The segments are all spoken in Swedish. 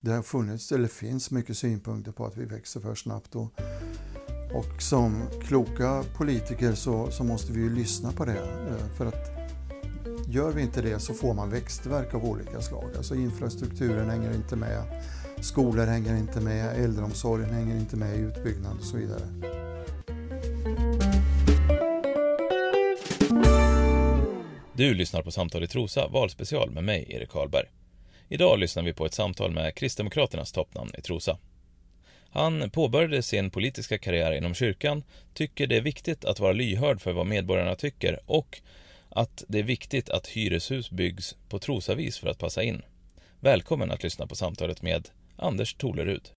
det har funnits, eller finns, mycket synpunkter på att vi växer för snabbt. Och, och som kloka politiker så, så måste vi ju lyssna på det. Eh, för att gör vi inte det så får man växtverk av olika slag. Alltså infrastrukturen hänger inte med, skolor hänger inte med, äldreomsorgen hänger inte med i utbyggnad och så vidare. Du lyssnar på Samtal i Trosa, valspecial med mig, Erik Karlberg. Idag lyssnar vi på ett samtal med Kristdemokraternas toppnamn i Trosa. Han påbörjade sin politiska karriär inom kyrkan, tycker det är viktigt att vara lyhörd för vad medborgarna tycker och att det är viktigt att hyreshus byggs på Trosavis för att passa in. Välkommen att lyssna på samtalet med Anders Tolerud.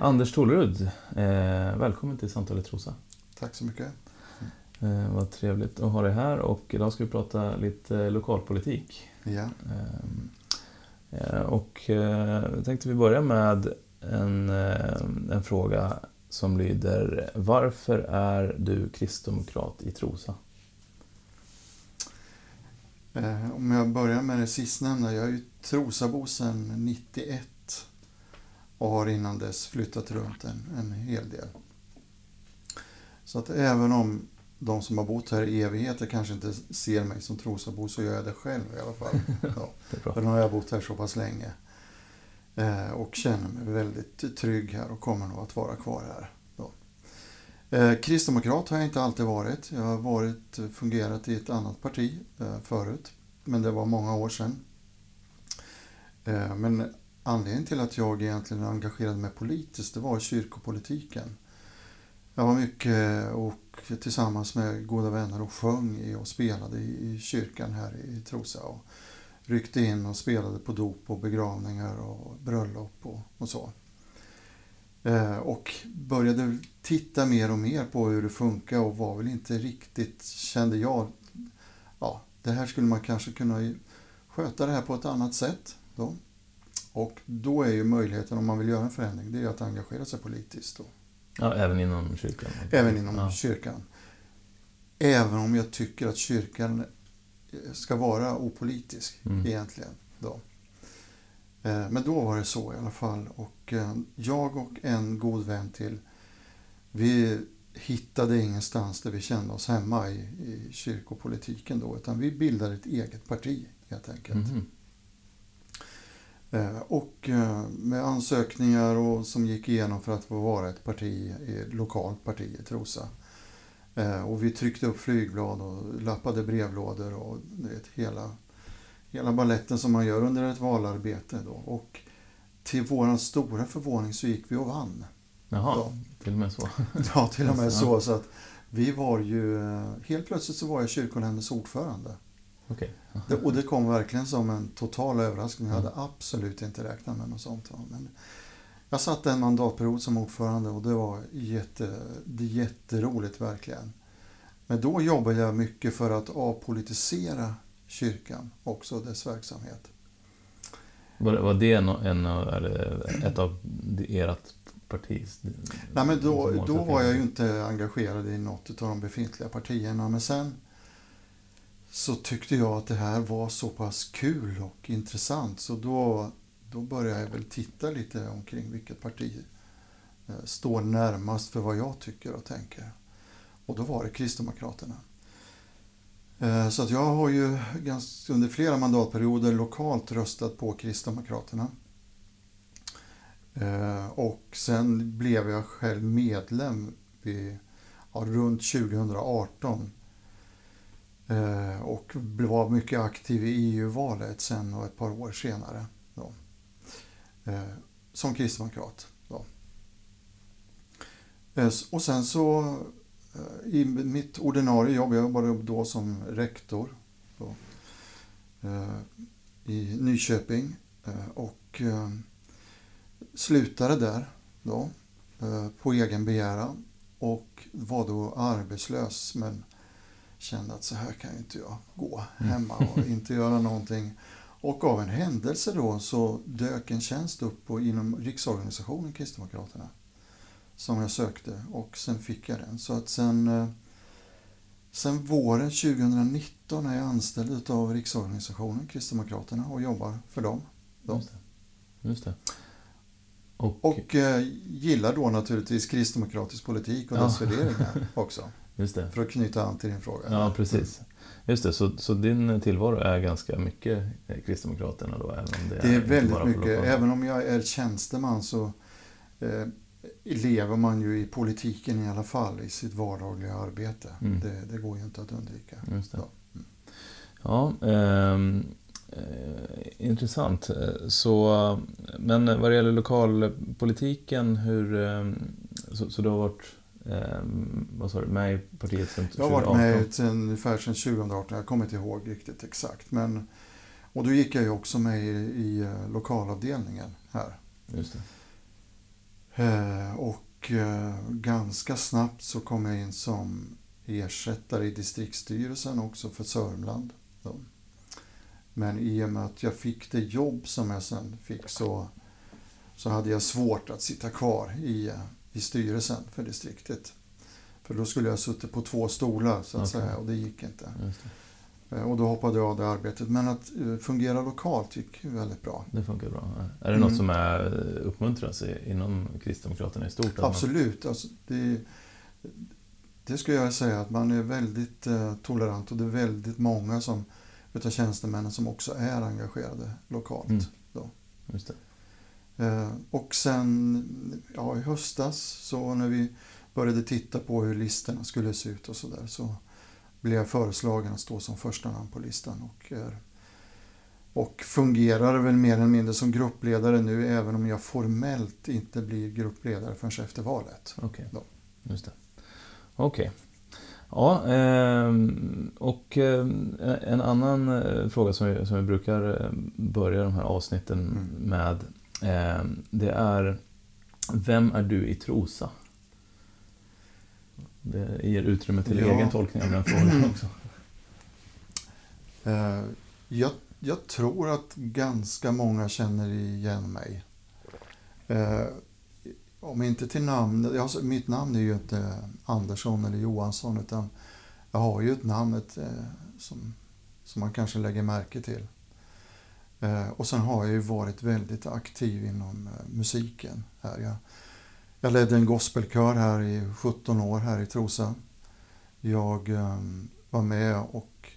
Anders Tolerud, eh, välkommen till Samtalet Trosa. Tack så mycket. Eh, vad trevligt att ha dig här och idag ska vi prata lite lokalpolitik. Ja. Ehm, eh, och eh, tänkte vi börja med en, eh, en fråga som lyder Varför är du kristdemokrat i Trosa? Eh, om jag börjar med det sistnämnda. Jag är ju Trosabo sedan 91 och har innan dess flyttat runt en, en hel del. Så att även om de som har bott här i evigheter kanske inte ser mig som trosabo så gör jag det själv i alla fall. Ja, för nu har jag bott här så pass länge. Eh, och känner mig väldigt trygg här och kommer nog att vara kvar här. Då. Eh, kristdemokrat har jag inte alltid varit. Jag har varit, fungerat i ett annat parti eh, förut. Men det var många år sedan. Eh, men anledningen till att jag egentligen engagerade mig politiskt det var kyrkopolitiken. Jag var mycket och tillsammans med goda vänner och sjöng och spelade i kyrkan här i Trosa. Och ryckte in och spelade på dop och begravningar och bröllop och, och så. Eh, och började titta mer och mer på hur det funkar och var väl inte riktigt, kände jag, ja, det här skulle man kanske kunna sköta det här på ett annat sätt. Då. Och då är ju möjligheten om man vill göra en förändring, det är att engagera sig politiskt. Då. Ja, även inom kyrkan? Även inom ja. kyrkan. Även om jag tycker att kyrkan ska vara opolitisk mm. egentligen. Då. Eh, men då var det så i alla fall. Och eh, jag och en god vän till, vi hittade ingenstans där vi kände oss hemma i, i kyrkopolitiken då, utan vi bildade ett eget parti helt enkelt. Mm. Och med ansökningar och som gick igenom för att få vara ett parti, ett lokalt parti i Trosa. Eh, och vi tryckte upp flygblad och lappade brevlådor och vet, hela, hela balletten som man gör under ett valarbete. Då. Och till vår stora förvåning så gick vi och vann. Jaha, då. till och med så? Ja, till och med så. så att vi var ju, helt plötsligt så var jag kyrkonämndens ordförande. Okay. och det kom verkligen som en total överraskning. Jag hade absolut inte räknat med något sånt. Men jag satt en mandatperiod som ordförande och det var jätte, det jätteroligt verkligen. Men då jobbade jag mycket för att avpolitisera kyrkan, också dess verksamhet. Var, var det en, en, ett av ert partis... Nej, men då, då var jag ju inte engagerad i något av de befintliga partierna. Men sen så tyckte jag att det här var så pass kul och intressant så då då började jag väl titta lite omkring vilket parti eh, står närmast för vad jag tycker och tänker. Och då var det Kristdemokraterna. Eh, så att jag har ju under flera mandatperioder lokalt röstat på Kristdemokraterna. Eh, och sen blev jag själv medlem vid, ja, runt 2018 Eh, och var mycket aktiv i EU-valet sen och ett par år senare Då. Eh, som kristdemokrat. Då. Eh, och sen så i mitt ordinarie jobb, jag jobbade då som rektor då, i Nyköping och slutade där då på egen begäran och var då arbetslös men kände att så här kan ju inte jag gå mm. hemma och inte göra någonting. Och av en händelse då så dök en tjänst upp på, inom riksorganisationen Kristdemokraterna som jag sökte och sen fick jag den. Så att sen, eh, Sen våren 2019 är jag anställd av Riksorganisationen Kristdemokraterna och jobbar för dem. Just det. Just det. Och, och eh, gillar då naturligtvis kristdemokratisk politik och dess värderingar också. Just det. För att knyta an till din fråga. Ja, precis. Just det, så, så din tillvaro är ganska mycket Kristdemokraterna då? Även om det, det är, är väldigt mycket. Även om jag är tjänsteman så eh, lever man ju i politiken i alla fall i sitt vardagliga arbete. Mm. Det, det, går ju inte att undvika. Just det. Ja, ja ehm, eh, intressant. Så, men vad det gäller lokalpolitiken, hur, eh, så, så du har varit eh, vad sa du, med i partiet sedan 2018? Jag har varit med sedan, ungefär sedan 2018, jag kommer inte ihåg riktigt exakt. Men, och då gick jag ju också med i, i eh, lokalavdelningen här. Just. Eh, och eh, ganska snabbt så kom jag in som ersättare i distriktsstyrelsen också för Sörmland. Men i och med att jag fick det jobb som jag sen fick så, så hade jag svårt att sitta kvar i, i styrelsen för distriktet. För då skulle jag suttit på två stolar så att okay. säga och det gick inte. Eh, och då hoppade jag av det arbetet. Men att eh, fungera lokalt gick väldigt bra. Det funkar bra. Är det något mm. som är eh, uppmuntras inom Kristdemokraterna i stort? Absolut. Alltså, det, det skulle jag säga att man är väldigt tolerant och det är väldigt många som, utav tjänstemännen som också är engagerade lokalt. Mm. Då. Just det. Och sen ja, i höstas så när vi började titta på hur listorna skulle se ut och sådär så blev jag föreslagen att stå som första namn på listan. Och, och fungerar väl mer eller mindre som gruppledare nu även om jag formellt inte blir gruppledare förrän efter valet. Okej, okay. just det. Okej. Okay. Ja, ehm, och eh, en annan eh, fråga som vi, som vi brukar eh, börja de här avsnitten mm. med ehm, det är Vem är du i Trosa? Det ger utrymme till ja. egen tolkning av den frågan också. Uh, jag, jag, tror att ganska många känner igen mig. Uh, om inte till namn, alltså, mitt namn är ju inte Andersson eller Johansson utan jag har ju ett namn ett, uh, som, som man kanske lägger märke till. Och sen har jag ju varit väldigt aktiv inom musiken. Här. Jag, jag ledde en gospelkör här i 17 år här i Trosa. Jag um, var med och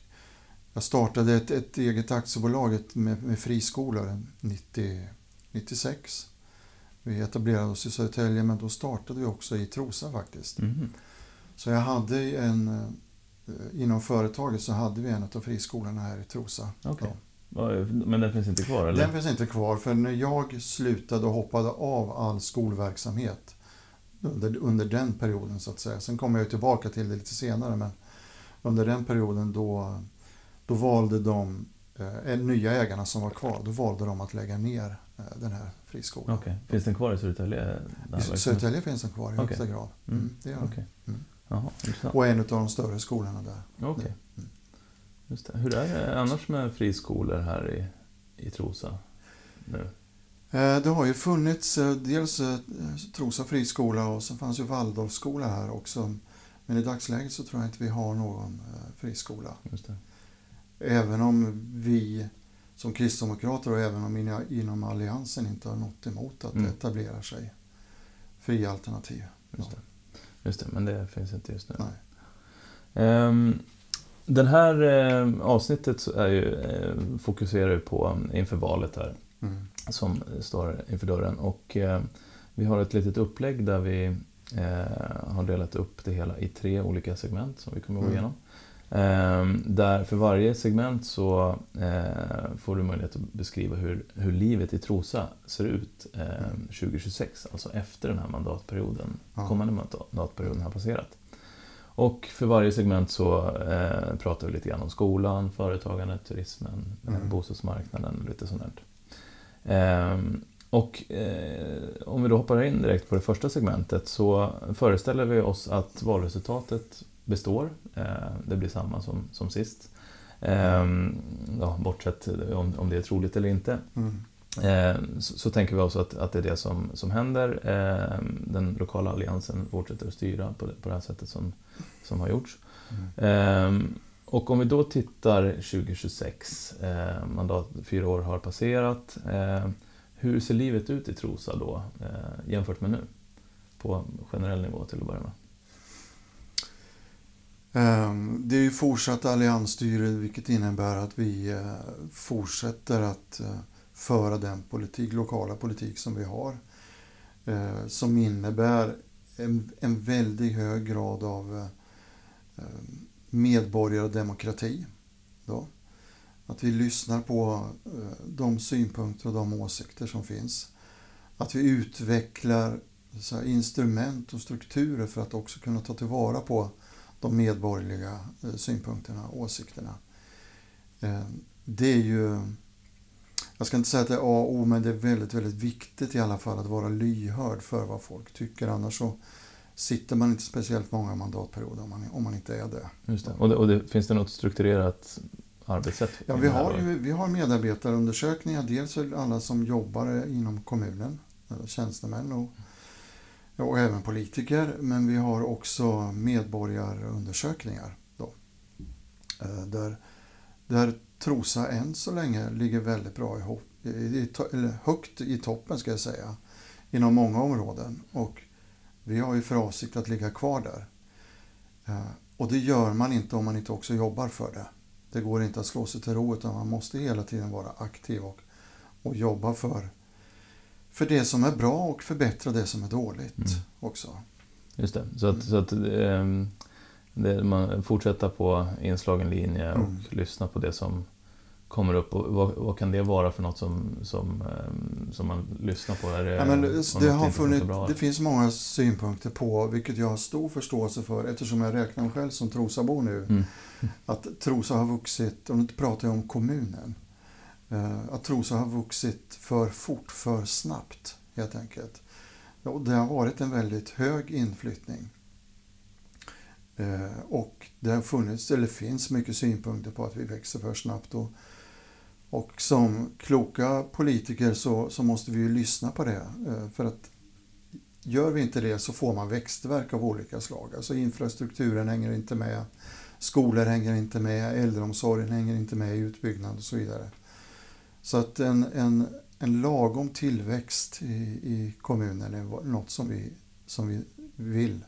jag startade ett, ett eget aktiebolag med, med friskolor 90, 96. Vi etablerade oss i Södertälje men då startade vi också i Trosa faktiskt. Mm. Så jag hade en, eh, inom företaget så hade vi en av friskolorna här i Trosa. Okay. Men den finns inte kvar? Eller? Den finns inte kvar för när jag slutade och hoppade av all skolverksamhet under, under den perioden så att säga. Sen kommer jag tillbaka till det lite senare men under den perioden då, då valde de eh, nya ägarna som var kvar, då valde de att lägga ner eh, den här friskolan. Okay. Finns den kvar i Södertälje? I Södertälje finns den kvar i okay. högsta grad. Mm. Mm, det gör okay. mm. Jaha, Och en av de större skolorna där. Okay. Mm. Just det. Hur är det annars med friskolor här i, i Trosa nu? Eh, det har ju funnits eh, dels eh, Trosa friskola och sen fanns ju Waldorfskola här också. Men i dagsläget så tror jag inte vi har någon friskola. Även om vi som kristdemokrater och även om inom Alliansen inte har något emot att mm. det etablerar sig fria alternativ. Just det. Just det, men det finns inte just nu. Nej. Um, den här uh, avsnittet är ju, uh, fokuserar ju på inför valet här. Mm som står inför dörren. Och eh, vi har ett litet upplägg där vi eh, har delat upp det hela i tre olika segment som vi kommer att gå mm. igenom. Eh, där för varje segment så eh, får du möjlighet att beskriva hur, hur livet i Trosa ser ut eh, 2026, alltså efter den här mandatperioden, kommande mandatperioden har passerat. Och för varje segment så eh, pratar vi lite grann om skolan, företagandet, turismen, mm. bostadsmarknaden och lite sånt där. Ehm, och eh, om vi då hoppar in direkt på det första segmentet så föreställer vi oss att valresultatet består. Eh, det blir samma som, som sist. Ehm, ja, bortsett om, om det är troligt eller inte. Mm. Eh, så, så, tänker vi oss att, att det är det som, som händer. Eh, den lokala alliansen fortsätter att styra på det, på det här sättet som, som har gjorts. Mm. Eh, och om vi då tittar 2026, eh, mandat, fyra år har passerat. Hur ser livet ut i Trosa då jämfört med nu? På generell nivå till att börja med. Ehm, det är ju fortsatt alliansstyre vilket innebär att vi fortsätter att föra den politik, lokala politik som vi har. Eh, som innebär en, en väldigt hög grad av eh, medborgardemokrati. Då. Att vi lyssnar på eh, de synpunkter och de åsikter som finns. Att vi utvecklar instrument och strukturer för att också kunna ta tillvara på de medborgerliga eh, synpunkterna och åsikterna. Eh, det är ju, jag ska inte säga att det är A och O, men det är väldigt, väldigt viktigt i alla fall att vara lyhörd för vad folk tycker. Annars så sitter man inte speciellt många mandatperioder om man, om man inte är det. Just det. Och, det, och det, finns det något strukturerat arbetssätt? Ja, vi har, ju, vi har medarbetarundersökningar. Dels alla som jobbar inom kommunen, tjänstemän och och även politiker, men vi har också medborgarundersökningar. Då, eh, där, där Trosa än så länge ligger väldigt bra ihop, i, eller högt i toppen ska jag säga, inom många områden. Och vi har ju för avsikt att ligga kvar där. Eh, och det gör man inte om man inte också jobbar för det. Det går inte att slå sig till ro utan man måste hela tiden vara aktiv och, och jobba för för det som är bra och förbättra det som är dåligt mm. också. Just det, så att, mm. så att um, det, man fortsätter på inslagen linje och mm. lyssna på det som kommer upp. Och vad, vad, kan det vara för något som, som, um, som man lyssnar på? Är det, ja, men det, har funnit, det finns många synpunkter på, vilket jag har stor förståelse för eftersom jag räknar mig själv som Trosabo nu. Mm. Att Trosa har vuxit, och nu pratar jag om kommunen. Eh, att Trosa har vuxit för fort, för snabbt helt enkelt. Och det har varit en väldigt hög inflyttning. Eh, och det har funnits, eller finns, mycket synpunkter på att vi växer för snabbt. Och, och som kloka politiker så, så måste vi ju lyssna på det. Eh, för att gör vi inte det så får man växtverk av olika slag. Alltså infrastrukturen hänger inte med, skolor hänger inte med, äldreomsorgen hänger inte med i utbyggnad och så vidare. Så att en, en, en lagom tillväxt i, i kommunen är något som vi, som vi vill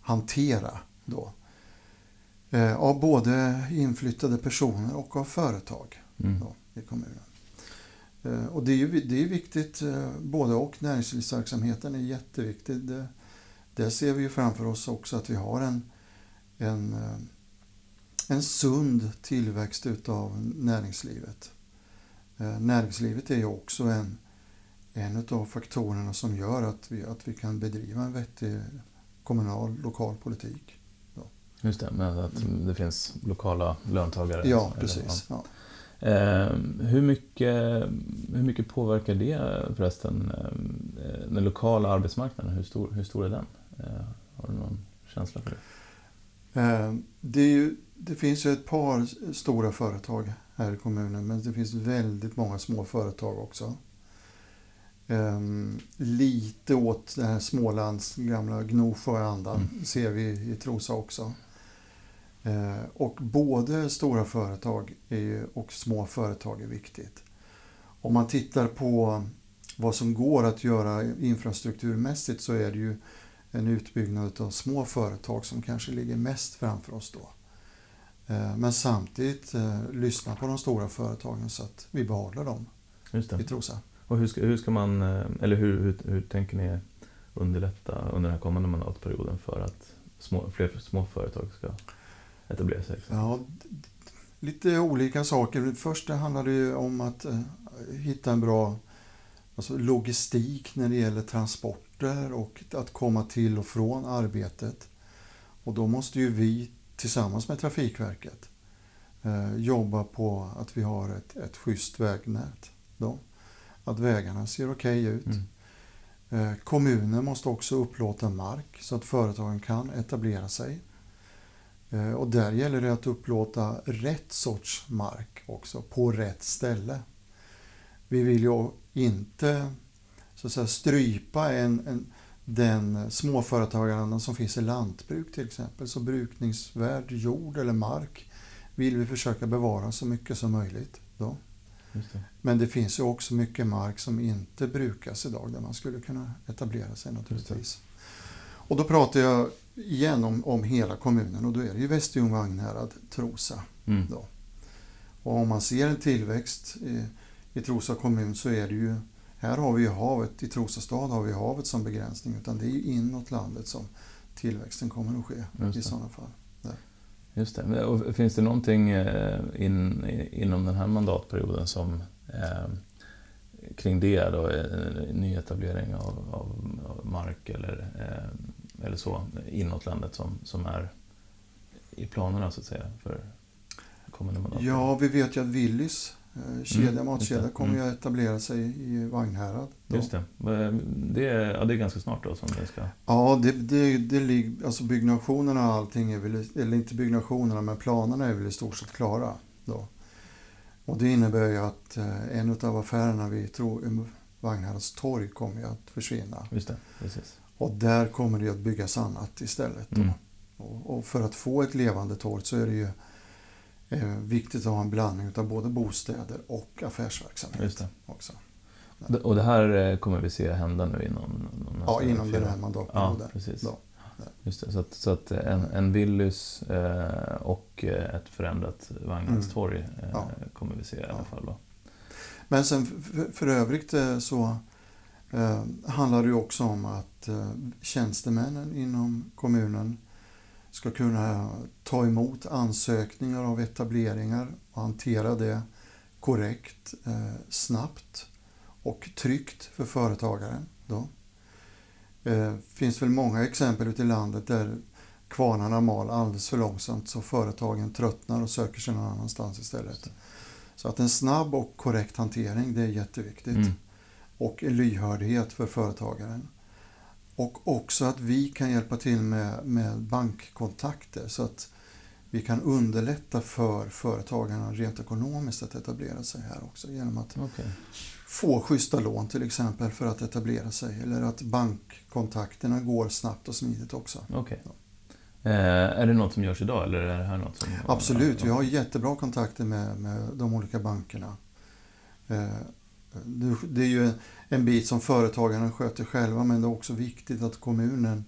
hantera då. Eh, av både inflyttade personer och av företag mm. då, i kommunen. Eh, och det är ju det är viktigt, eh, både och. Näringslivsverksamheten är jätteviktig. Det, där ser vi ju framför oss också att vi har en, en, eh, en sund tillväxt utav näringslivet. Eh, näringslivet är ju också en, en av faktorerna som gör att vi, att vi kan bedriva en vettig kommunal, lokal politik. Just det, men att det finns lokala löntagare? Ja, precis. Ja. Eh, hur, mycket, hur mycket påverkar det förresten eh, den lokala arbetsmarknaden? Hur stor, hur stor är den? Eh, har du någon känsla för det? Eh, det, ju, det finns ju ett par stora företag här i kommunen. Men det finns väldigt många små företag också. Um, lite åt den här Smålands gamla Gnosjöandan mm. ser vi i Trosa också. Uh, och både stora företag och små företag är viktigt. Om man tittar på vad som går att göra infrastrukturmässigt så är det ju en utbyggnad av små företag som kanske ligger mest framför oss då. Eh, men samtidigt eh, lyssna på de stora företagen så att vi behåller dem i Trosa. Och hur ska, hur ska man, eh, eller hur, hur, hur, tänker ni underlätta under den här kommande mandatperioden för att små, fler små företag ska etablera sig? Ja, lite olika saker. Först det handlar det om att hitta en bra alltså logistik när det gäller transporter och att komma till och från arbetet. Och då måste ju vi tillsammans med Trafikverket eh, jobba på att vi har ett, ett schysst vägnät. Då. Att vägarna ser okej okay ut. Mm. Eh, kommunen måste också upplåta mark så att företagen kan etablera sig. Eh, och där gäller det att upplåta rätt sorts mark också, på rätt ställe. vi vill ju inte så att säga, strypa en, en, den småföretagaranda som finns i lantbruk till exempel. Så brukningsvärd jord eller mark vill vi försöka bevara så mycket som möjligt. Då. Det. Men det finns ju också mycket mark som inte brukas idag där man skulle kunna etablera sig naturligtvis. Och då pratar jag igen om, om hela kommunen och då är det ju Västerljung, Vagnhärad, Trosa. Mm. Då. Och om man ser en tillväxt i, i Trosa kommun så är det ju här har vi ju havet, i Trosa stad har vi havet som begränsning utan det är ju inåt landet som tillväxten kommer att ske i sådana fall. Där. Just det. Och finns det någonting eh, in, inom den här mandatperioden som eh, kring det då, eh, nyetablering av, av, av mark eller, eh, eller så inåt landet som, som är i planerna så att säga för kommande mandatperiod? Ja, vi vet ju att Willys Eh, kedja, mm, matkedja kommer mm. att etablera sig i Vagnhärad. Då. Just det. Det är, ja, det är ganska snart då som det ska... Ja, det, det, det ligger, alltså byggnationerna och allting är väl, eller inte byggnationerna, men planerna är väl i stort sett klara. Då. Och det innebär ju att eh, en av affärerna vid Vagnhärads torg kommer ju att försvinna. Just det, precis. Och där kommer det att byggas annat istället. Mm. Och, och, för att få ett levande torg så är det ju eh, viktigt att ha en blandning av både bostäder och affärsverksamhet. Också. Och det här eh, kommer vi se hända nu inom Ja, inom den här mandatperioden. Ja, precis. Då. Just det, så att, så att en, en Willys eh, och eh, ett förändrat Vagnhäradstorg mm. eh, ja. kommer vi se i alla fall. Då. Men sen för, för övrigt eh, så eh, handlar det också om att eh, tjänstemännen inom kommunen ska kunna ta emot ansökningar av etableringar och hantera det korrekt, eh, snabbt och tryggt för företagaren. Då. Eh, finns väl många exempel ute i landet där kvarnarna mal alldeles för långsamt så företagen tröttnar och söker sig någon annanstans istället. Så att en snabb och korrekt hantering, det är jätteviktigt. Mm. Och lyhördhet för företagaren. Och också att vi kan hjälpa till med, med bankkontakter så att vi kan underlätta för företagarna rent ekonomiskt att etablera sig här också genom att okay. få schyssta lån till exempel för att etablera sig eller att bankkontakterna går snabbt och smidigt också. Okay. Ja. Eh, är det något som görs idag eller är det här något som... Absolut, vi har jättebra kontakter med, med de olika bankerna. Eh, det är ju en bit som företagarna sköter själva men det är också viktigt att kommunen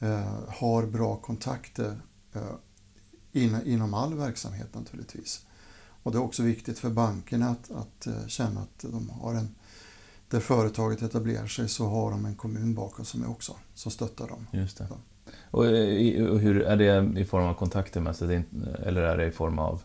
eh, har bra kontakter eh, inom all verksamhet naturligtvis. Och det är också viktigt för bankerna att, att eh, känna att de har en där företaget etablerar sig så har de en kommun bakom sig också som stöttar dem. Just det. Och, hur är det i form av kontakter med sig eller är det i form av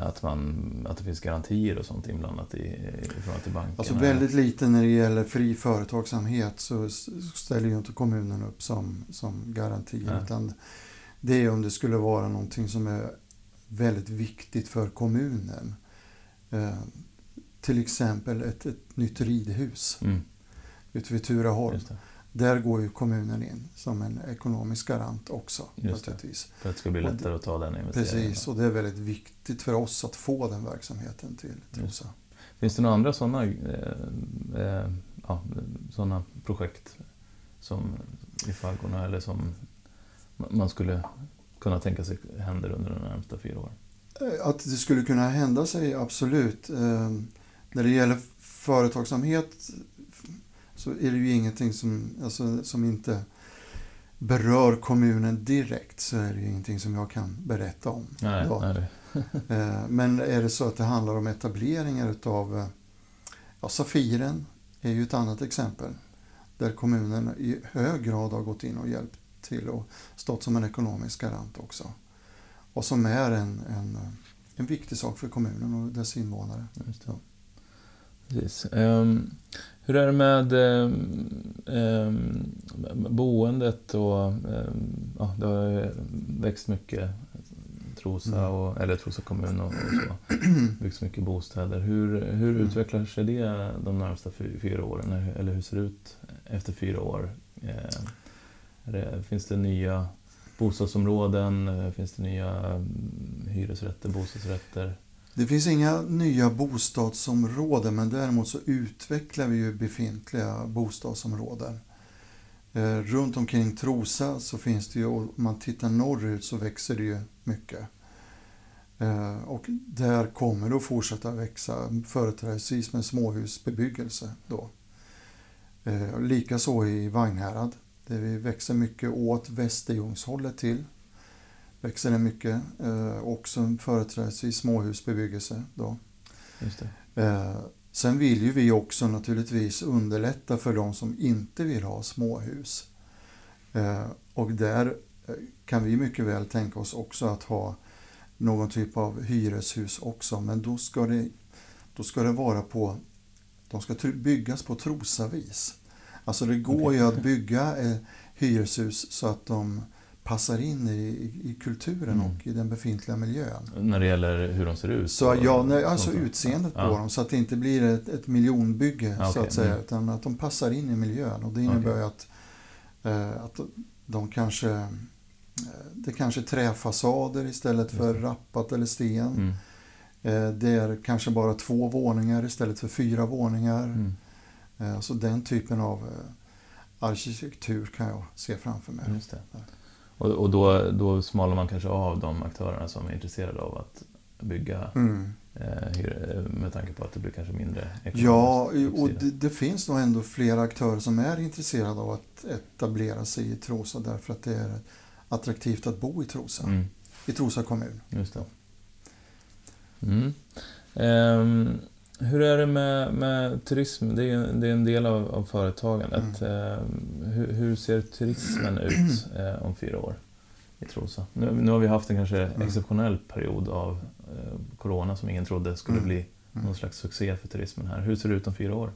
att, man, att det finns garantier och sånt inblandat i, i förhållande till bankerna? Alltså väldigt lite när det gäller fri företagsamhet så ställer ju inte kommunen upp som, som garanti. Utan det är om det skulle vara någonting som är väldigt viktigt för kommunen. Eh, till exempel ett, ett nytt ridhus mm. ute vid Turaholm. Där går ju kommunen in som en ekonomisk garant också. Just naturligtvis. För att det ska bli lättare det, att ta den investeringen. Precis, och det är väldigt viktigt för oss att få den verksamheten till Trosa. Finns det några andra sådana eh, eh, ja, såna projekt som i Falcona eller som man skulle kunna tänka sig händer under de närmsta fyra åren? Eh, att det skulle kunna hända sig, absolut. Eh, när det gäller företagsamhet så är det ju ingenting som, alltså, som inte berör kommunen direkt så är det ju ingenting som jag kan berätta om. Nej, nej. Eh, men är det så att det handlar om etableringar utav eh, ja, Safiren är ju ett annat exempel där kommunen i hög grad har gått in och hjälpt till och stått som en ekonomisk garant också. Och som är en, en, en viktig sak för kommunen och dess invånare. Just det. Precis. Um, hur är det med eh, boendet och eh, ja, det har växt mycket Trosa, mm. och, eller Trosa kommun och, och så. Växt mycket bostäder. Hur, hur mm. utvecklar sig det de närmsta fyra åren? Eller hur ser det ut efter fyra år? Eh, det, finns det nya bostadsområden? Finns det nya mm, hyresrätter, bostadsrätter? Det finns inga nya bostadsområden men däremot så utvecklar vi ju befintliga bostadsområden. Eh, runt omkring Trosa så finns det ju, om man tittar norrut så växer det ju mycket. Eh, och där kommer det att fortsätta växa, företrädesvis med småhusbebyggelse. Då. Eh, likaså i Vagnhärad, där vi växer mycket åt Västerljungshållet till. Växer det mycket, eh, också företrädesvis småhusbebyggelse. Då. Det. Sen vill ju vi också naturligtvis underlätta för de som inte vill ha småhus. Och där kan vi mycket väl tänka oss också att ha någon typ av hyreshus också, men då ska det, då ska det vara på, de ska byggas på trosavis. Alltså det går okay. ju att bygga eh, hyreshus så att de passar in i, i kulturen mm. och i den befintliga miljön. När det gäller hur de ser ut? Så, ja, nej, alltså utseendet ja. på dem så att det inte blir ett, ett miljonbygge okay. så att säga, mm. utan att de passar in i miljön. Och det innebär okay. att, eh, att de kanske Eh, det är kanske träfasader istället för rappat eller sten. Mm. Eh, det är kanske bara två våningar istället för fyra våningar. Mm. Eh, så den typen av arkitektur kan jag se framför mig. Och, och då, då smalnar man kanske av de aktörerna som är intresserade av att bygga mm. med tanke på att det blir kanske mindre Ja, och det, det, finns nog ändå flera aktörer som är intresserade av att etablera sig i Trosa därför att det är attraktivt att bo i Trosa. Mm. I Trosa kommun. Just det. Mm. Um, hur är det med, med turism? Det är, det är en del av, av företagandet. Mm. Um, hur, hur, ser turismen ut uh, om fyra år i Trosa? Nu, nu har vi haft en kanske mm. exceptionell period av uh, Corona som ingen trodde skulle mm. bli mm. någon slags succé för turismen här. Hur ser det ut om fyra år?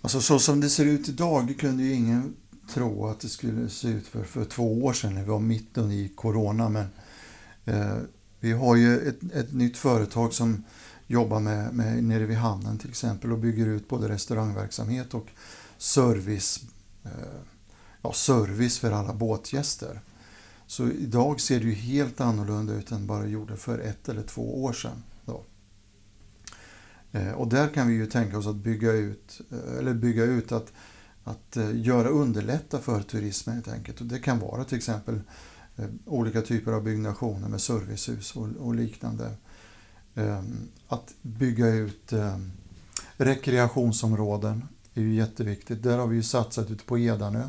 Alltså så som det ser ut idag kunde ju ingen tro att det skulle se ut för, för två år sedan när vi var mitt i Corona. Men eh, vi har ju ett, ett nytt företag som jobbar med, med nere vid hamnen till exempel och bygger ut både restaurangverksamhet och service, eh, ja, service för alla båtgäster. Så idag ser det ju helt annorlunda ut än bara det gjorde för ett eller två år sedan. Då. Eh, och där kan vi ju tänka oss att bygga ut, eh, eller bygga ut att att eh, göra underlätta för turismen helt enkelt. Och det kan vara till exempel eh, olika typer av byggnationer med servicehus och, och liknande. Ehm, att bygga ut ehm, rekreationsområden är ju jätteviktigt. Där har vi ju satsat ute på Edanö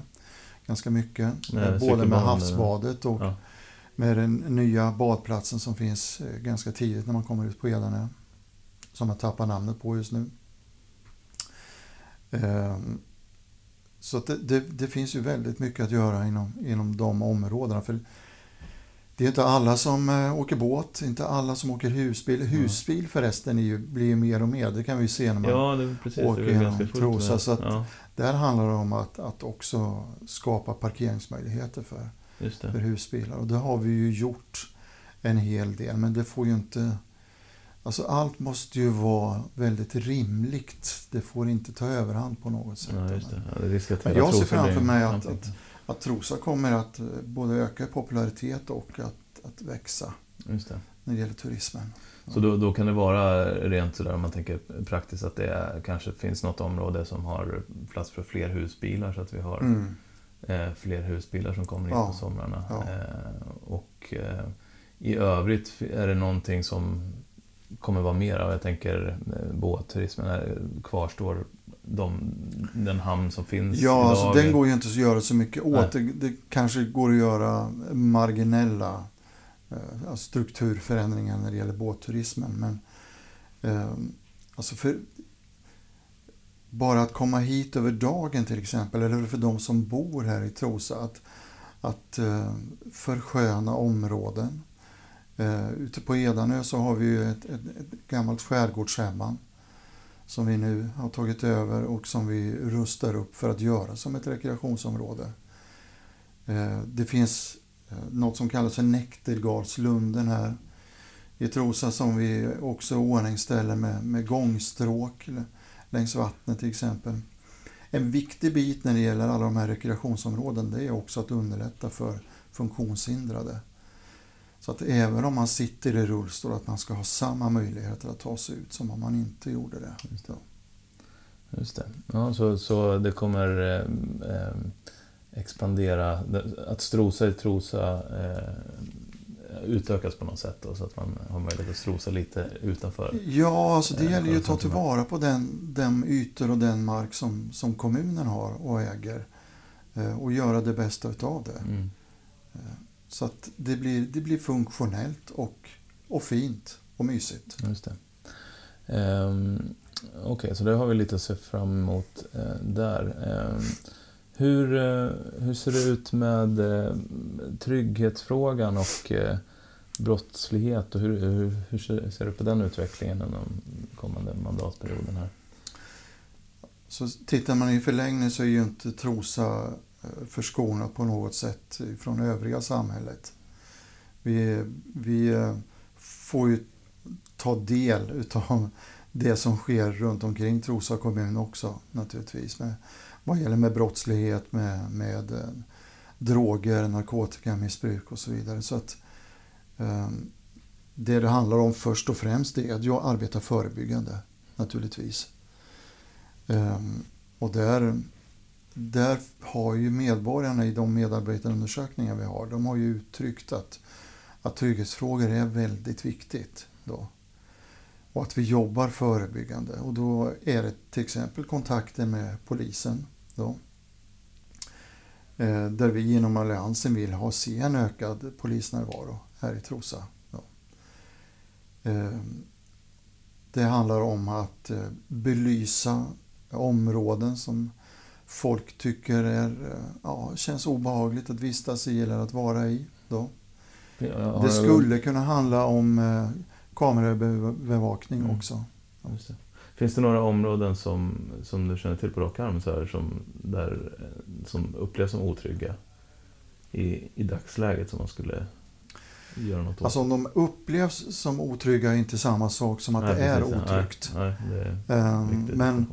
ganska mycket. Nej, både med havsbadet och ja. med den nya badplatsen som finns eh, ganska tidigt när man kommer ut på Edanö. Som jag tappar namnet på just nu. Ehm, så det, det, det, finns ju väldigt mycket att göra inom, inom de områdena. För det är inte alla som äh, åker båt, inte alla som åker husbil. Husbil förresten är ju, blir ju mer och mer, det kan vi se när man ja, det, precis, åker genom Trosa. Så att ja. där handlar det om att, att också skapa parkeringsmöjligheter för, för husbilar. Och det har vi ju gjort en hel del, men det får ju inte Alltså allt måste ju vara väldigt rimligt. Det får inte ta överhand på något sätt. Ja, det. Ja, det Men jag ser framför mig att, att, att Trosa kommer att eh, både öka i popularitet och att, att växa just det. när det gäller turismen. Så då, då kan det vara rent sådär om man tänker praktiskt att det är, kanske finns något område som har plats för fler husbilar så att vi har mm. eh, fler husbilar som kommer in ja. på somrarna. Ja. Eh, och eh, i övrigt är det någonting som kommer vara mer av. Jag tänker eh, båtturismen kvarstår de, den hamn som finns Ja, idag. Alltså, den går ju inte att göra så mycket åt. Det, det, kanske går att göra marginella eh, strukturförändringar när det gäller båtturismen. Men eh, alltså för, bara att komma hit över dagen till exempel, eller för de som bor här i Trosa, att, att eh, försköna områden Uh, ute på Edanö så har vi ju ett, ett, ett gammalt skärgårdshemman som vi nu har tagit över och som vi rustar upp för att göra som ett rekreationsområde. Eh, det finns eh, något som kallas för Näktergalslunden här i Trosa som vi också ordningställer med, med gångstråk längs vattnet till exempel. En viktig bit när det gäller alla de här rekreationsområden det är också att underlätta för funktionshindrade. Så att även om man sitter i rullstol att man ska ha samma möjligheter att ta sig ut som om man inte gjorde det. Just det. Just det. Ja, så, så det kommer eh, eh, expandera, att strosa i Trosa eh, utökas på något sätt då, så att man har möjlighet att strosa lite utanför? Ja, alltså det gäller ju att ta tillvara på den, den ytor och den mark som, som kommunen har och äger och göra det bästa utav det. Mm. Så att det blir, det blir funktionellt och, och fint och mysigt. Just det. Um, Okej, okay, så det har vi lite att se fram emot uh, där. Um, hur, uh, hur ser det ut med uh, trygghetsfrågan och brottslighet och hur, hur, hur ser du på den utvecklingen den kommande mandatperioden här? Så tittar man i förlängning så är ju inte Trosa Eh, förskonat på något sätt från övriga samhället. Vi, vi eh, får ju ta del utav det som sker runt omkring Trosa kommun också naturligtvis. Med, vad gäller med brottslighet, med, med eh, droger, narkotikamissbruk och så vidare. Så att Det det handlar om först och främst är att jag arbetar förebyggande naturligtvis. Och där där har ju medborgarna i de medarbetarundersökningar vi har, de har ju uttryckt att, att trygghetsfrågor är väldigt viktigt. Då. Och att vi jobbar förebyggande. Och då är det till exempel kontakter med polisen. Då. Eh, där vi inom Alliansen vill ha se en ökad polisnärvaro här i Trosa. Då. Eh, det handlar om att eh, belysa områden som folk tycker är, ja, känns obehagligt att vistas i eller att vara i. Då. Ja, det skulle kunna handla om eh, kamerabevakning mm. också. Det. Finns det några områden som, som du känner till på rak arm så här, som, där, som upplevs som otrygga i, i dagsläget som man skulle göra något åt? Alltså om de upplevs som otrygga är inte samma sak som att nej, det är otryggt. Nej, nej, det är um, men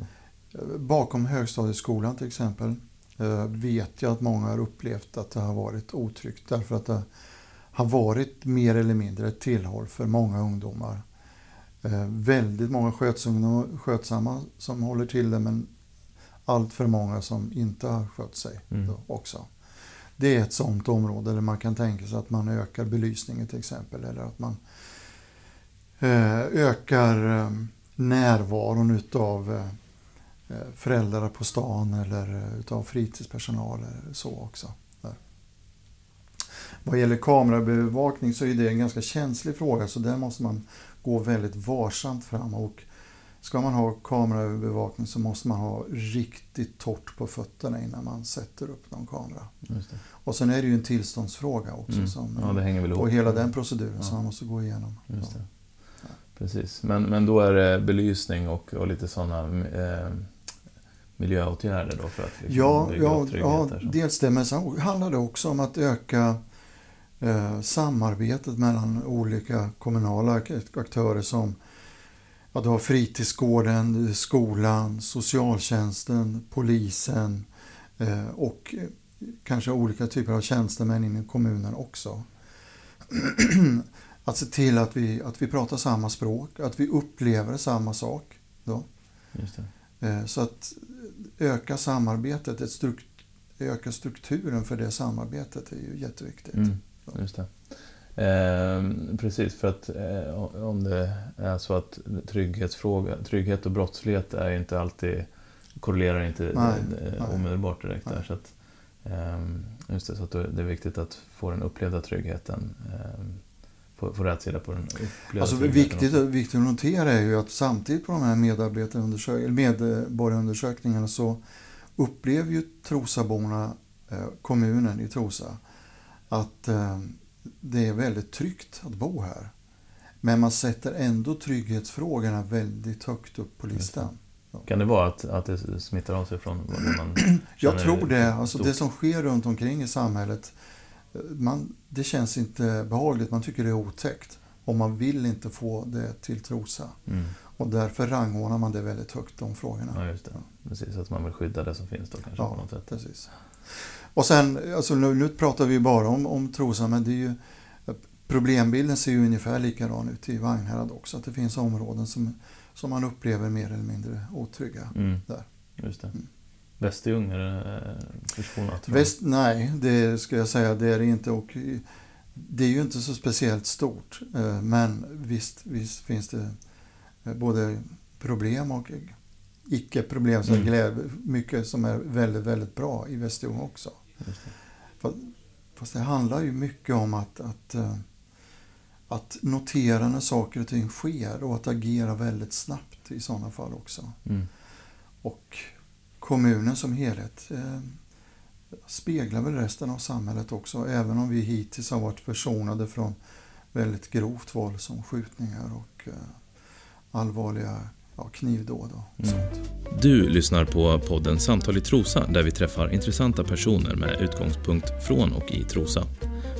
Bakom högstadieskolan till exempel eh, vet jag att många har upplevt att det har varit otryggt därför att det har varit mer eller mindre ett tillhåll för många ungdomar. Eh, väldigt många skötsamma som håller till det men allt för många som inte har skött sig mm. också. Det är ett sådant område där man kan tänka sig att man ökar belysningen till exempel eller att man eh, ökar närvaron utav föräldrar på stan eller eh, utav fritidspersonal eller så också. Där. Vad gäller kamerabevakning så är det en ganska känslig fråga så där måste man gå väldigt varsamt fram och ska man ha kamerabevakning så måste man ha riktigt torrt på fötterna innan man sätter upp någon kamera. Och sen är det ju en tillståndsfråga också mm. som, ja, det hänger väl och hela den proceduren ja. som man måste gå igenom. Precis, men, men då är det belysning och, och lite sådana eh, miljöåtgärder då för att liksom ja, bygga ja, ja, dels det, men sen handlar det också om att öka eh, samarbetet mellan olika kommunala aktörer som ja, du har fritidsgården, skolan, socialtjänsten, polisen eh, och kanske olika typer av tjänstemän inom kommunen också. att se till att vi, att vi pratar samma språk, att vi upplever samma sak. Då. Eh, så att öka samarbetet, ett strukt, öka strukturen för det samarbetet är ju jätteviktigt. Mm, just det. Eh, precis, för att eh, om det är så att trygghetsfråga, trygghet och brottslighet är inte alltid, korrelerar inte nej, nej. omedelbart direkt där. Så att, eh, just det, så att det är viktigt att få den upplevda tryggheten på, på rätt sida på den alltså, viktigt, viktigt att notera är ju att samtidigt på de här medborgarundersökningarna så upplever ju Trosaborna, eh, kommunen i Trosa, att eh, det är väldigt tryggt att bo här. Men man sätter ändå trygghetsfrågorna väldigt högt upp på listan. Kan det vara att, att det smittar av sig från vad man Jag tror det. Alltså det som sker runt omkring i samhället man, det känns inte behagligt, man tycker det är otäckt. Och man vill inte få det till Trosa. Mm. Och därför rangordnar man det väldigt högt, de frågorna. Ja, just det. Precis, att man vill skydda det som finns då kanske ja, på något sätt. precis. Och sen, alltså nu, nu pratar vi bara om, om Trosa, men det är ju problembilden ser ju ungefär likadan ut i Vagnhärad också. Att det finns områden som, som man upplever mer eller mindre otrygga Mm. där. Just det. Mm. Västerljung är det eh, förskonat? Väst, nej, det ska jag säga, det är det inte. Och det är ju inte så speciellt stort. eh, Men visst, visst finns det eh, både problem och icke-problem. Så Mm. glädje, mycket som är väldigt, väldigt bra i Västerljung också. Det. Fast det handlar ju mycket om att, att, att notera när saker och ting sker och att agera väldigt snabbt i sådana fall också. Mm. Och kommunen som helhet eh, speglar väl resten av samhället också, även om vi hittills har varit försonade från väldigt grovt våld som skjutningar och eh, allvarliga ja, knivdåd och Mm. sånt. Du lyssnar på podden Samtal i Trosa där vi träffar intressanta personer med utgångspunkt från och i Trosa.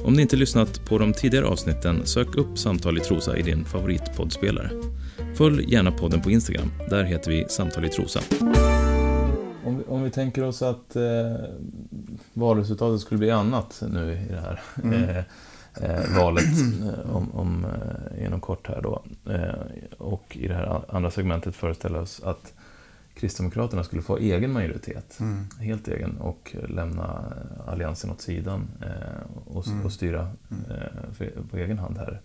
Om ni inte lyssnat på de tidigare avsnitten, sök upp Samtal i Trosa i din favoritpoddspelare. Följ gärna podden på Instagram, där heter vi Samtal i Trosa. Om vi, om vi tänker oss att eh, valresultatet skulle bli annat nu i det här Mm. eh, eh, valet eh, om, om, eh, inom kort här då. Och i det här andra segmentet föreställer oss att Kristdemokraterna skulle få egen majoritet, Mm. helt egen, och lämna alliansen åt sidan och, Mm. och styra Mm. för, på egen hand här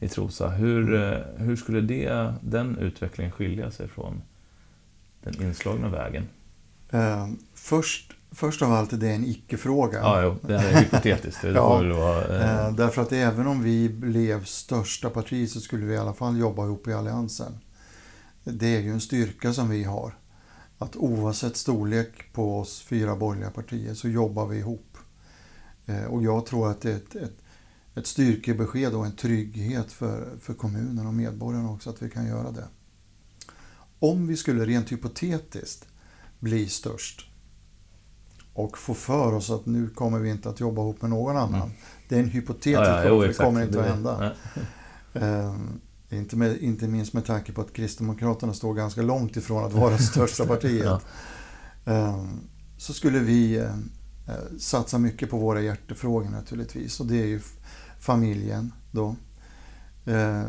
i Trosa. Hur, eh, hur skulle det, den utvecklingen skilja sig från den inslagna vägen? Eh, först, först av allt är det en icke-fråga. Ja, jo, det är hypotetiskt. Det Ja, vara, eh, Eh, därför att även om vi blev största parti så skulle vi i alla fall jobba ihop i Alliansen. Det är ju en styrka som vi har. Att oavsett storlek på oss fyra borgerliga partier så jobbar vi ihop. Eh, och jag tror att det är ett, ett, ett styrkebesked och en trygghet för, för kommunen och medborgarna också att vi kan göra det. Om vi skulle rent hypotetiskt bli störst och få för oss att nu kommer vi inte att jobba ihop med någon annan. Mm. Det är en hypotetisk ja, ja, jo, det kommer inte att hända. Ehm, inte, med, inte minst med tanke på att Kristdemokraterna står ganska långt ifrån att vara största partiet. Ja. Ehm, så skulle vi eh, eh, satsa mycket på våra hjärtefrågor naturligtvis. Och det är ju familjen då. Eh,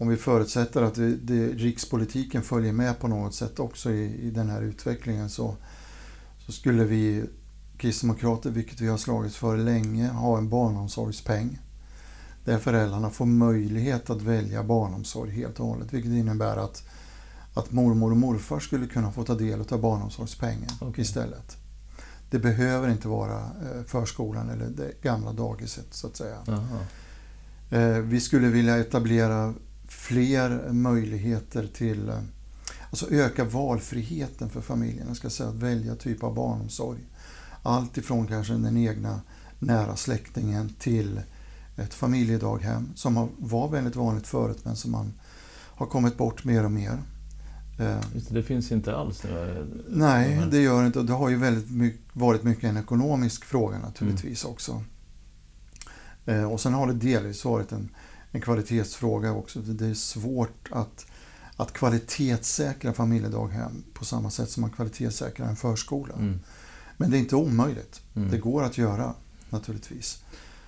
om vi förutsätter att det, det, rikspolitiken följer med på något sätt också i, i den här utvecklingen så, så skulle vi kristdemokrater, vilket vi har slagits för länge, ha en barnomsorgspeng. Där föräldrarna får möjlighet att välja barnomsorg helt och hållet. Vilket innebär att, att mormor och morfar skulle kunna få ta del av barnomsorgspengen Okej. istället. Det behöver inte vara eh, förskolan eller det gamla dagiset så att säga. Jaha. Eh, Vi skulle vilja etablera fler möjligheter till, eh, alltså öka valfriheten för familjerna, ska säga, att välja typ av barnomsorg. Allt ifrån kanske den egna nära släktingen till ett familjedaghem som var väldigt vanligt förut men som man har kommit bort mer och mer. Eh, det, finns inte alls nu. Nej, det gör det inte. Det har ju väldigt mycket, varit mycket en ekonomisk fråga naturligtvis också. Eh, och sen har det delvis varit en, en kvalitetsfråga också. Det är svårt att, att kvalitetssäkra familjedaghem på samma sätt som man kvalitetssäkrar en förskola. Mm. Men det är inte omöjligt. Mm. Det går att göra naturligtvis.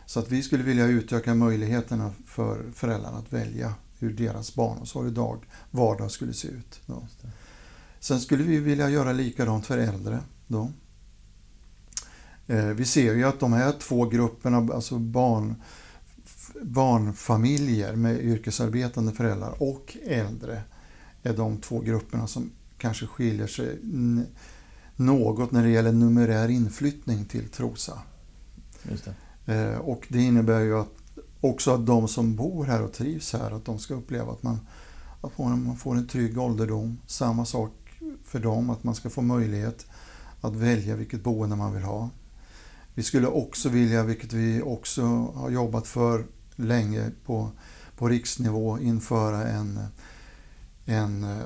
Så att vi skulle vilja utöka möjligheterna för föräldrarna att välja hur deras barnomsorg idag, vardag skulle se ut. Då. Sen skulle vi vilja göra likadant för äldre. Då. Eh, Vi ser ju att de här två grupperna, alltså barn, barnfamiljer med yrkesarbetande föräldrar och äldre, är de två grupperna som kanske skiljer sig något när det gäller numerär inflyttning till Trosa. Det. Eh, Och det innebär ju att också att de som bor här och trivs här, att de ska uppleva att man, att man får en trygg ålderdom. Samma sak för dem, att man ska få möjlighet att välja vilket boende man vill ha. Vi skulle också vilja, vilket vi också har jobbat för länge på, på riksnivå, införa en, en eh,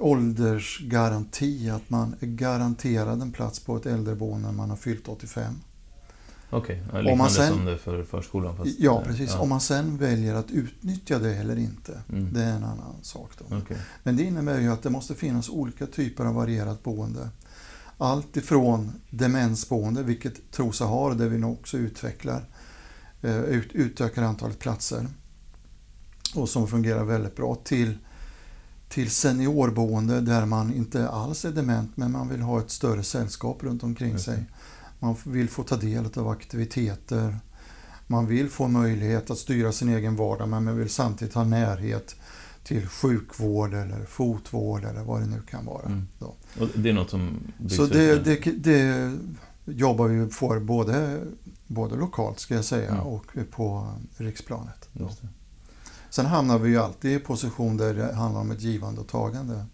åldersgaranti. Att man är garanterad en plats på ett äldreboende när man har fyllt 85. Okej, man liknande sen- som det för förskolan. Fast, Ja, precis. Ja. Om man sen väljer att utnyttja det eller inte, Mm. det är en annan sak. Då. Okej. Men det innebär ju att det måste finnas olika typer av varierat boende. Allt ifrån demensboende, vilket Trosa har, där vi nu också utvecklar, ut, utökar antalet platser. och som fungerar väldigt bra till, till seniorboende där man inte alls är dement men man vill ha ett större sällskap runt omkring sig. Man vill få ta del av aktiviteter. Man vill få möjlighet att styra sin egen vardag men man vill samtidigt ha närhet till sjukvård eller fotvård eller vad det nu kan vara. Mm. Det är något som Så det, det, det, jobbar vi för både, både lokalt ska jag säga mm. och på riksplanet. Sen hamnar vi ju alltid i position där det handlar om ett givande och tagande.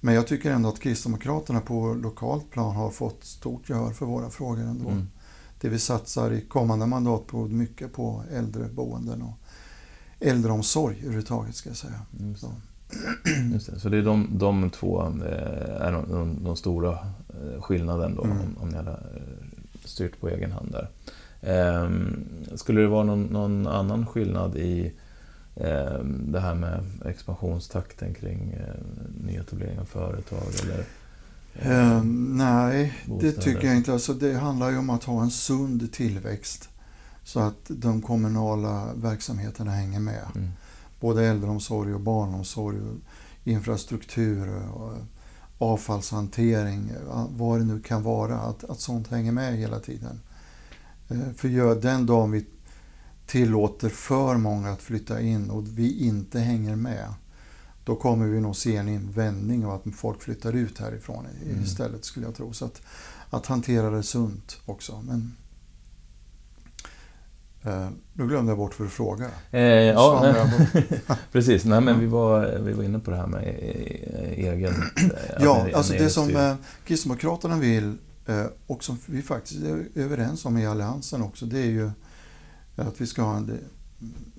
Men jag tycker ändå att Kristdemokraterna på lokalt plan har fått stort gehör för våra frågor ändå. Mm. Det vi satsar i kommande mandatperiod mycket på äldreboenden och äldreomsorg överhuvudtaget ska jag säga. Just det. Just det. Så det är de, de två eh, är de, de, de stora eh, skillnaden då mm. om, om ni hade eh, styrt på egen hand där. Ehm, skulle det vara någon, någon annan skillnad i ehm, det här med expansionstakten kring nyetablering av företag? Eller, eh, nej, bostäder? det tycker jag inte. Alltså, det handlar ju om att ha en sund tillväxt så att de kommunala verksamheterna hänger med. Mm. Både äldreomsorg och barnomsorg, och infrastruktur, och avfallshantering, vad det nu kan vara. Att, att sånt hänger med hela tiden. Eh, för den dagen vi tillåter för många att flytta in och vi inte hänger med, då kommer vi nog se en vändning av att folk flyttar ut härifrån mm. istället skulle jag tro. Så att, att hantera det sunt också. Men Eh, nu glömde jag bort för att fråga. Eh, ja, precis. Nej, men vi var, vi var inne på det här med e-, egen... ja, alltså det som eh, Kristdemokraterna vill eh, och som vi faktiskt är överens om i Alliansen också, det är ju att vi ska ha en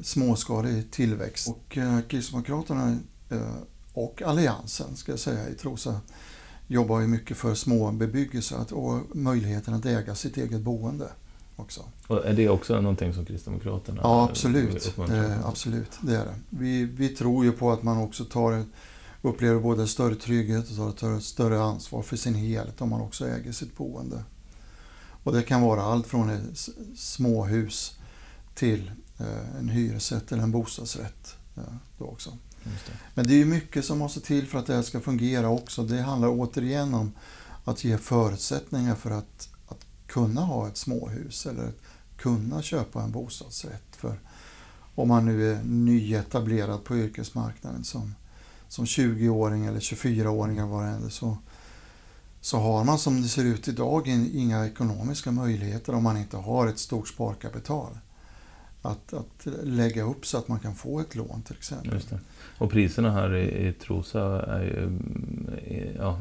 småskalig tillväxt. Och eh, Kristdemokraterna eh, och Alliansen, ska jag säga, i Trosa jobbar ju mycket för små bebyggelse och möjligheten att äga sitt eget boende också. Och är det också någonting som Kristdemokraterna Ja, absolut. Eh, absolut, det är det. Vi, vi tror ju på att man också tar, upplever både större trygghet och tar ett större ansvar för sin helhet om man också äger sitt boende. Och det kan vara allt från ett småhus till eh, en hyresrätt eller en bostadsrätt. Eh, då också. Det. Men det är mycket som måste till för att det här ska fungera också. Det handlar återigen om att ge förutsättningar för att kunna ha ett småhus eller kunna köpa en bostadsrätt. För om man nu är nyetablerad på yrkesmarknaden som, som 20-åring eller 24-åring eller vad det är, så, så har man som det ser ut idag inga ekonomiska möjligheter om man inte har ett stort sparkapital. Att, att lägga upp så att man kan få ett lån till exempel. Och priserna här i, i Trosa är ju, ja,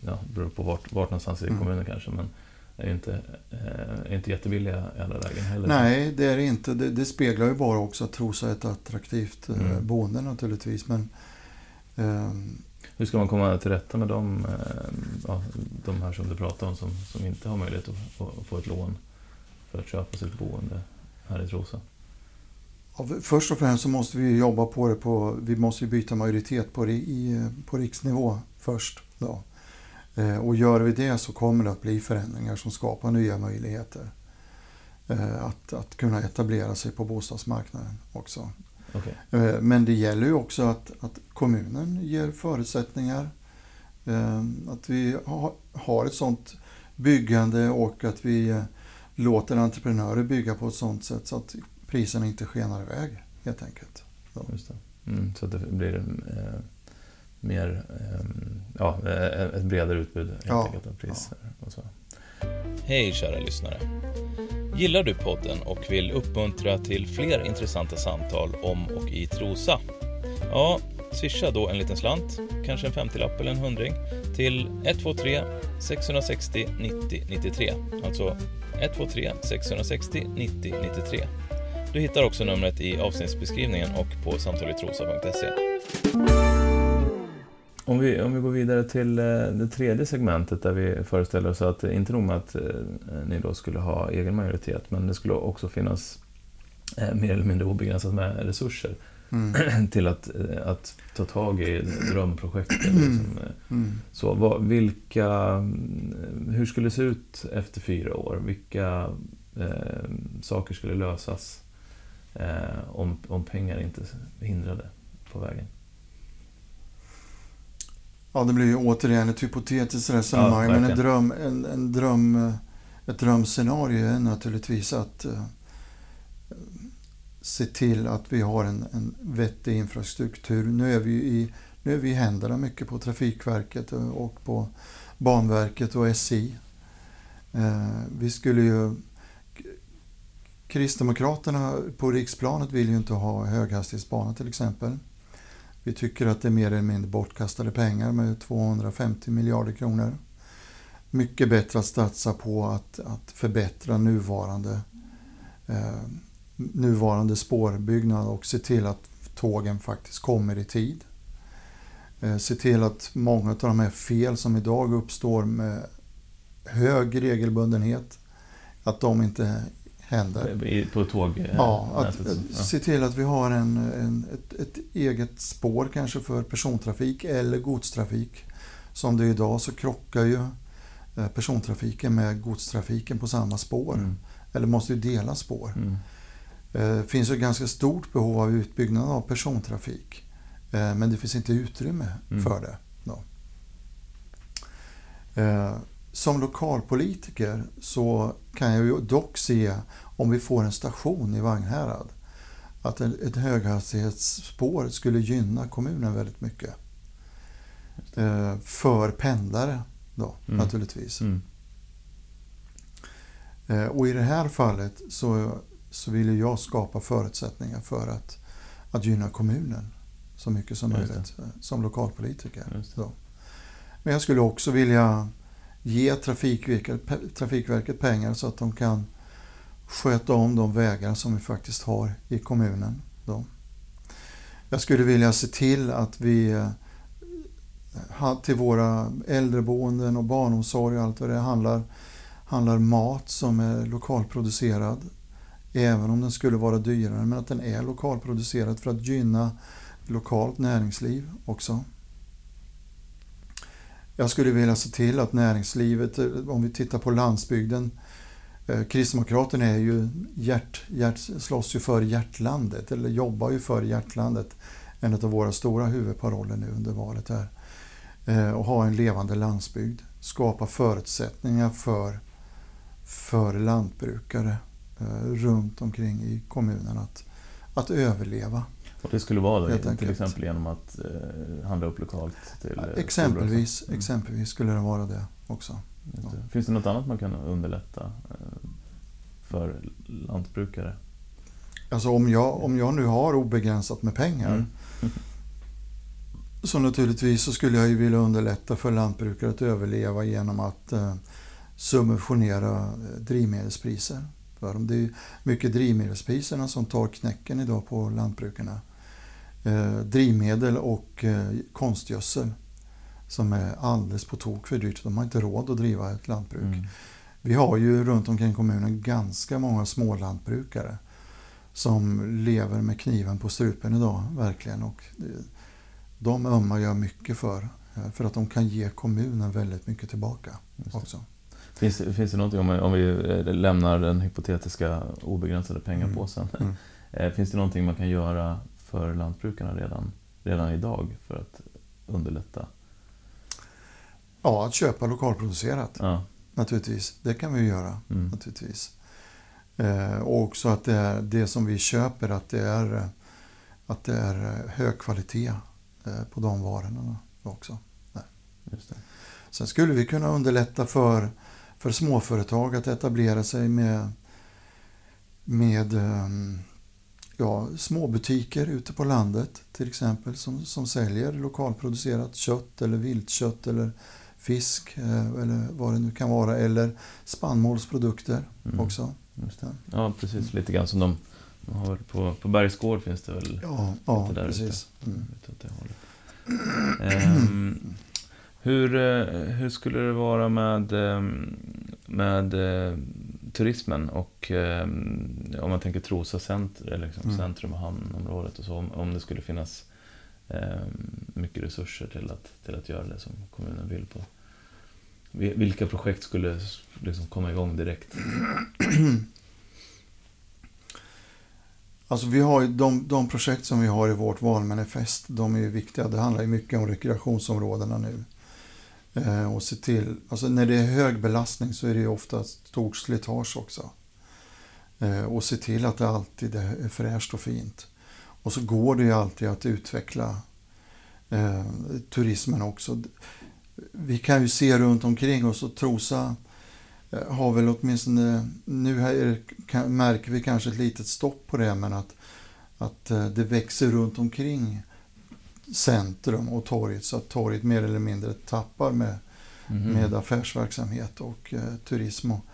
ja, beror på vart, vart någonstans i mm. kommunen kanske, men är inte, är inte jättebilliga i alla lägen heller. Nej, det är det inte. Det, det speglar ju bara också att Trosa är ett attraktivt eh, mm. boende naturligtvis. Men, Hur ska man komma till rätta med de, ja, de här som du pratar om som, som inte har möjlighet att, att få ett lån för att köpa sitt boende här i Trosa? Ja, först och främst så måste vi jobba på det på, vi måste byta majoritet på, det i, på riksnivå först. Då. Eh, och gör vi det så kommer det att bli förändringar som skapar nya möjligheter att, att kunna etablera sig på bostadsmarknaden också. Okay. Eh, men det gäller ju också att, att kommunen ger förutsättningar. Att vi har ett sådant byggande och att vi låter entreprenörer bygga på ett sådant sätt så att priserna inte skenar iväg helt enkelt. Just mm, så att det blir eh mer, ehm, ja, eh, ett bredare utbud helt ja. enkelt av priser. Och så. Hej kära lyssnare! Gillar du podden och vill uppmuntra till fler intressanta samtal om och i Trosa? Ja, swisha då en liten slant, kanske en 50-lapp eller en hundring, till 123 660 90 93. Alltså 123 660 90 93. Du hittar också numret i avsnittsbeskrivningen och på samtaletrosa.se. Om vi, om vi går vidare till eh, det tredje segmentet där vi föreställer oss att, inte nog med att eh, ni då skulle ha egen majoritet, men det skulle också finnas eh, mer eller mindre obegränsat med resurser mm. till att, att ta tag i drömprojekt. Mm. Liksom. Mm. Så, vad, vilka, hur skulle det se ut efter fyra år? Vilka eh, saker skulle lösas eh, om, om pengar inte hindrade på vägen. Ja, det blir ju återigen ett hypotetiskt resonemang, ja, men en dröm, en, en dröm, ett drömscenario är naturligtvis att uh, se till att vi har en, en vettig infrastruktur. Nu är vi i, nu är vi i händerna mycket på Trafikverket och på Banverket och SI. Uh, vi skulle ju Kristdemokraterna på riksplanet vill ju inte ha höghastighetsbana till exempel. Vi tycker att det är mer eller mindre bortkastade pengar med 250 miljarder kronor. Mycket bättre att satsa på att, att förbättra nuvarande, eh, nuvarande spårbyggnad och se till att tågen faktiskt kommer i tid. Eh, se till att många av de här fel som idag uppstår med hög regelbundenhet, att de inte händer. På tåg? Eh, ja, att, ja. se till att vi har en, en, ett, ett, eget spår kanske för persontrafik eller godstrafik. Som det är idag så krockar ju eh, persontrafiken med godstrafiken på samma spår. Mm. Eller måste ju dela spår. Mm. Det eh, finns ju ganska stort behov av utbyggnad av persontrafik. Men det finns inte utrymme mm. för det. Då. Som lokalpolitiker så kan jag ju dock se om vi får en station i Vagnhärad att ett höghastighetsspår skulle gynna kommunen väldigt mycket. Eh, för pendlare då mm. naturligtvis. Mm. Eh, och i det här fallet så, så vill jag skapa förutsättningar för att, att gynna kommunen så mycket som möjligt eh, som lokalpolitiker. Men jag skulle också vilja ge Trafikverket, Trafikverket pengar så att de kan sköta om de vägar som vi faktiskt har i kommunen. Då. Jag skulle vilja se till att vi eh, till våra äldreboenden och barnomsorg och allt vad det handlar, handlar mat som är lokalproducerad. Även om den skulle vara dyrare, men att den är lokalproducerad för att gynna lokalt näringsliv också. Jag skulle vilja se till att näringslivet, eh, om vi tittar på landsbygden, eh, Kristdemokraterna är ju hjärt, hjärt, slåss ju för hjärtlandet, eller jobbar ju för hjärtlandet. En av våra stora huvudparoller nu under valet här. Eh, och ha en levande landsbygd. Skapa förutsättningar för, för lantbrukare runt omkring i kommunen att, att överleva. Och det skulle vara då, till enkelt. exempel genom att eh, handla upp lokalt? Till, eh, exempelvis, mm. exempelvis skulle det vara det också. Det. Ja. Finns det något annat man kan underlätta eh, för lantbrukare? Alltså om jag, om jag nu har obegränsat med pengar mm. så naturligtvis så skulle jag ju vilja underlätta för lantbrukare att överleva genom att eh, subventionera eh, drivmedelspriser för. Det är mycket drivmedelspriserna som tar knäcken idag på lantbrukarna eh, drivmedel och eh, konstgödsel som är alldeles på tok för dyrt. De har inte råd att driva ett lantbruk. Mm. Vi har ju runt omkring kommunen ganska många små lantbrukare som lever med kniven på strupen idag, verkligen. Och de ömmar jag mycket för, eh, för att de kan ge kommunen väldigt mycket tillbaka också. Finns, finns det någonting, om, om vi eh, lämnar den hypotetiska obegränsade pengapåsen, mm. Mm. Eh, finns det någonting man kan göra för lantbrukarna redan, redan idag för att underlätta? Ja, att köpa lokalproducerat. Ja. Naturligtvis, det kan vi göra. Mm. naturligtvis. Eh, och också att det, är, det som vi köper, att det är, att det är hög kvalitet eh, på de varorna också. Nej. Just det. Sen skulle vi kunna underlätta för, för småföretag att etablera sig med, med um, ja, småbutiker ute på landet till exempel som, som säljer lokalproducerat kött eller viltkött eller fisk eh, eller vad det nu kan vara eller spannmålsprodukter mm. också. Ja, precis. Lite grann som de, har på, på Bergsgård finns det väl ja, ja, där precis. ute. Mm. Um, hur, eh, hur skulle det vara med, ehm, med eh, turismen och eh, om man tänker Trosa centrum, liksom mm. centrum och hamnområdet och så, om, om det skulle finnas eh, mycket resurser till att, till att göra det som kommunen vill på. Vilka projekt skulle liksom komma igång direkt? Alltså vi har de, de projekt som vi har i vårt valmanifest, de är ju viktiga. Det handlar ju mycket om rekreationsområdena nu. Eh, och se till, alltså när det är hög belastning så är det ju ofta stort slitage också. Eh, och se till att det alltid är fräscht och fint. Och så går det ju alltid att utveckla eh, turismen också. Vi kan ju se runt omkring oss och Trosa eh, har väl åtminstone, nu här märker vi kanske ett litet stopp på det, men att, att eh, det växer runt omkring centrum och torget så att torget mer eller mindre tappar med, mm. med affärsverksamhet och eh, turism. Och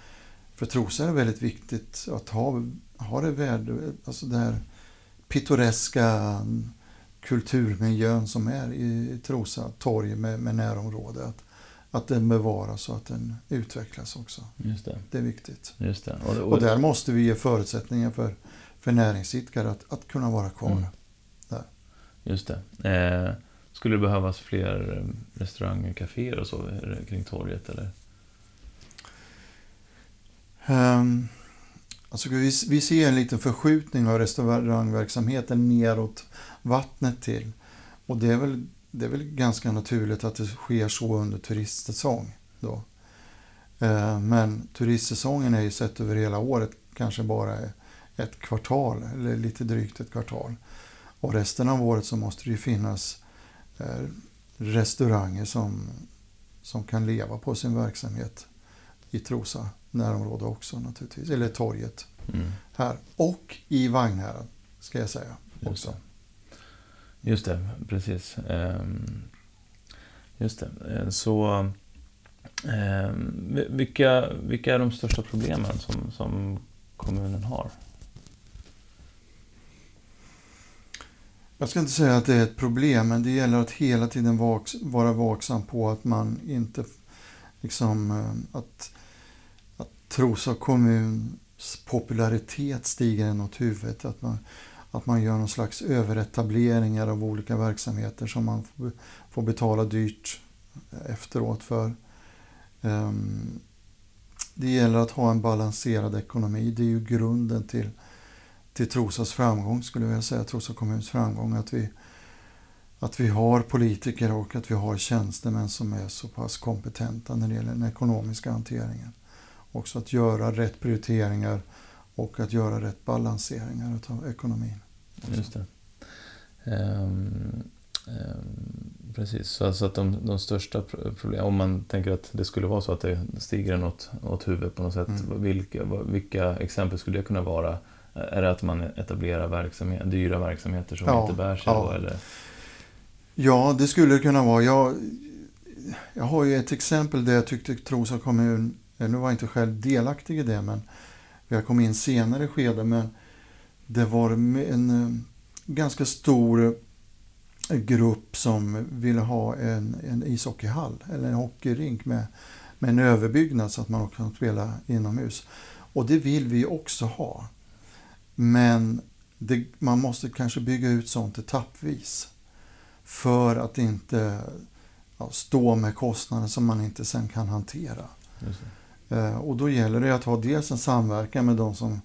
för Trosa är det väldigt viktigt att ha, ha det värde, alltså det här pittoreska kulturmiljön som är i Trosa torg med, med närområde. Att, att den bevaras och att den utvecklas också. Just det. det är viktigt. Just det. Och, och, och, där måste vi ge förutsättningar för, för näringsidkare att, att kunna vara kvar. Mm. Just det. Eh, skulle det behövas fler eh, restauranger, kaféer och så eh, kring torget? Eller? Um, alltså vi, vi ser en liten förskjutning av restaurangverksamheten neråt vattnet till. Och det är väl, det är väl ganska naturligt att det sker så under turistsäsong. Då. Eh, men turistsäsongen är ju sett över hela året kanske bara ett kvartal eller lite drygt ett kvartal. Och resten av året så måste det ju finnas eh, restauranger som, som kan leva på sin verksamhet i Trosa närområde också naturligtvis, eller torget mm. här. Och i Vagnhärad, ska jag säga. Också. Just det, precis. Ehm, just det. Eh, så ehm, vilka, vilka är de största problemen som, som kommunen har? Jag ska inte säga att det är ett problem, men det gäller att hela tiden vaks, vara vaksam på att man inte liksom eh, att, att Trosa kommuns popularitet stiger en åt huvudet. Att man, att man gör någon slags överetableringar av olika verksamheter som man får betala dyrt efteråt för. Ehm, det gäller att ha en balanserad ekonomi. Det är ju grunden till, till Trosas framgång, skulle jag vilja säga. Trosa kommuns framgång. Att vi, att vi har politiker och att vi har tjänstemän som är så pass kompetenta när det gäller den ekonomiska hanteringen också att göra rätt prioriteringar och att göra rätt balanseringar av ekonomin. Just det. Um, um, precis, så alltså att de, de största problemen, om man tänker att det skulle vara så att det stiger något åt huvudet på något sätt, mm. vilka, vilka exempel skulle det kunna vara? Är det att man etablerar verksamhet, dyra verksamheter som ja, inte bär sig ja. då? Eller? Ja, det skulle det kunna vara. Jag, jag har ju ett exempel där jag tyckte Trosa kommun nu var jag inte själv delaktig i det, men jag kom in senare skede. Men det var en eh, ganska stor grupp som ville ha en, en ishockeyhall, eller en hockeyrink med, med en överbyggnad så att man kan spela inomhus. Och det vill vi också ha. Men det, man måste kanske bygga ut sånt etappvis. För att inte ja, stå med kostnader som man inte sen kan hantera. Eh, och då gäller det att ha dels en samverkan med de som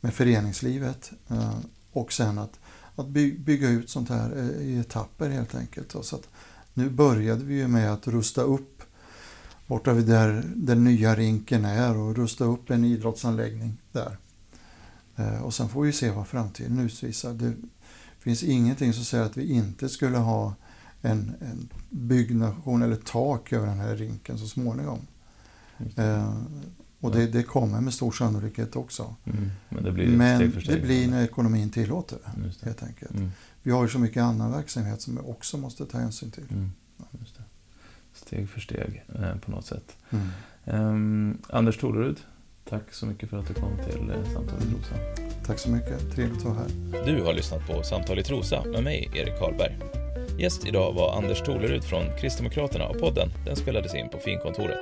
med föreningslivet eh, och sen att, att bygga ut sånt här eh, i etapper helt enkelt. Så att nu började vi ju med att rusta upp borta vid där den nya rinken är och rusta upp en idrottsanläggning där. Och sen får vi se vad framtiden utvisar. Det finns ingenting som säger att vi inte skulle ha en, en byggnation eller tak över den här rinken så småningom. Eh, och det, det, kommer med stor sannolikhet också. Mm. Men, det blir, Men det blir när ekonomin tillåter det, helt enkelt. Mm. Vi har ju så mycket annan verksamhet som vi också måste ta hänsyn till. Mm. Steg för steg eh, på något sätt. Um, Anders Tolerud, tack så mycket för att du kom till eh, Samtal i Trosa. Tack så mycket, trevligt att vara här. Du har lyssnat på Samtal i Trosa med mig, Erik Karlberg. Gäst idag var Anders Tolerud från Kristdemokraterna och podden den spelades in på Finkontoret.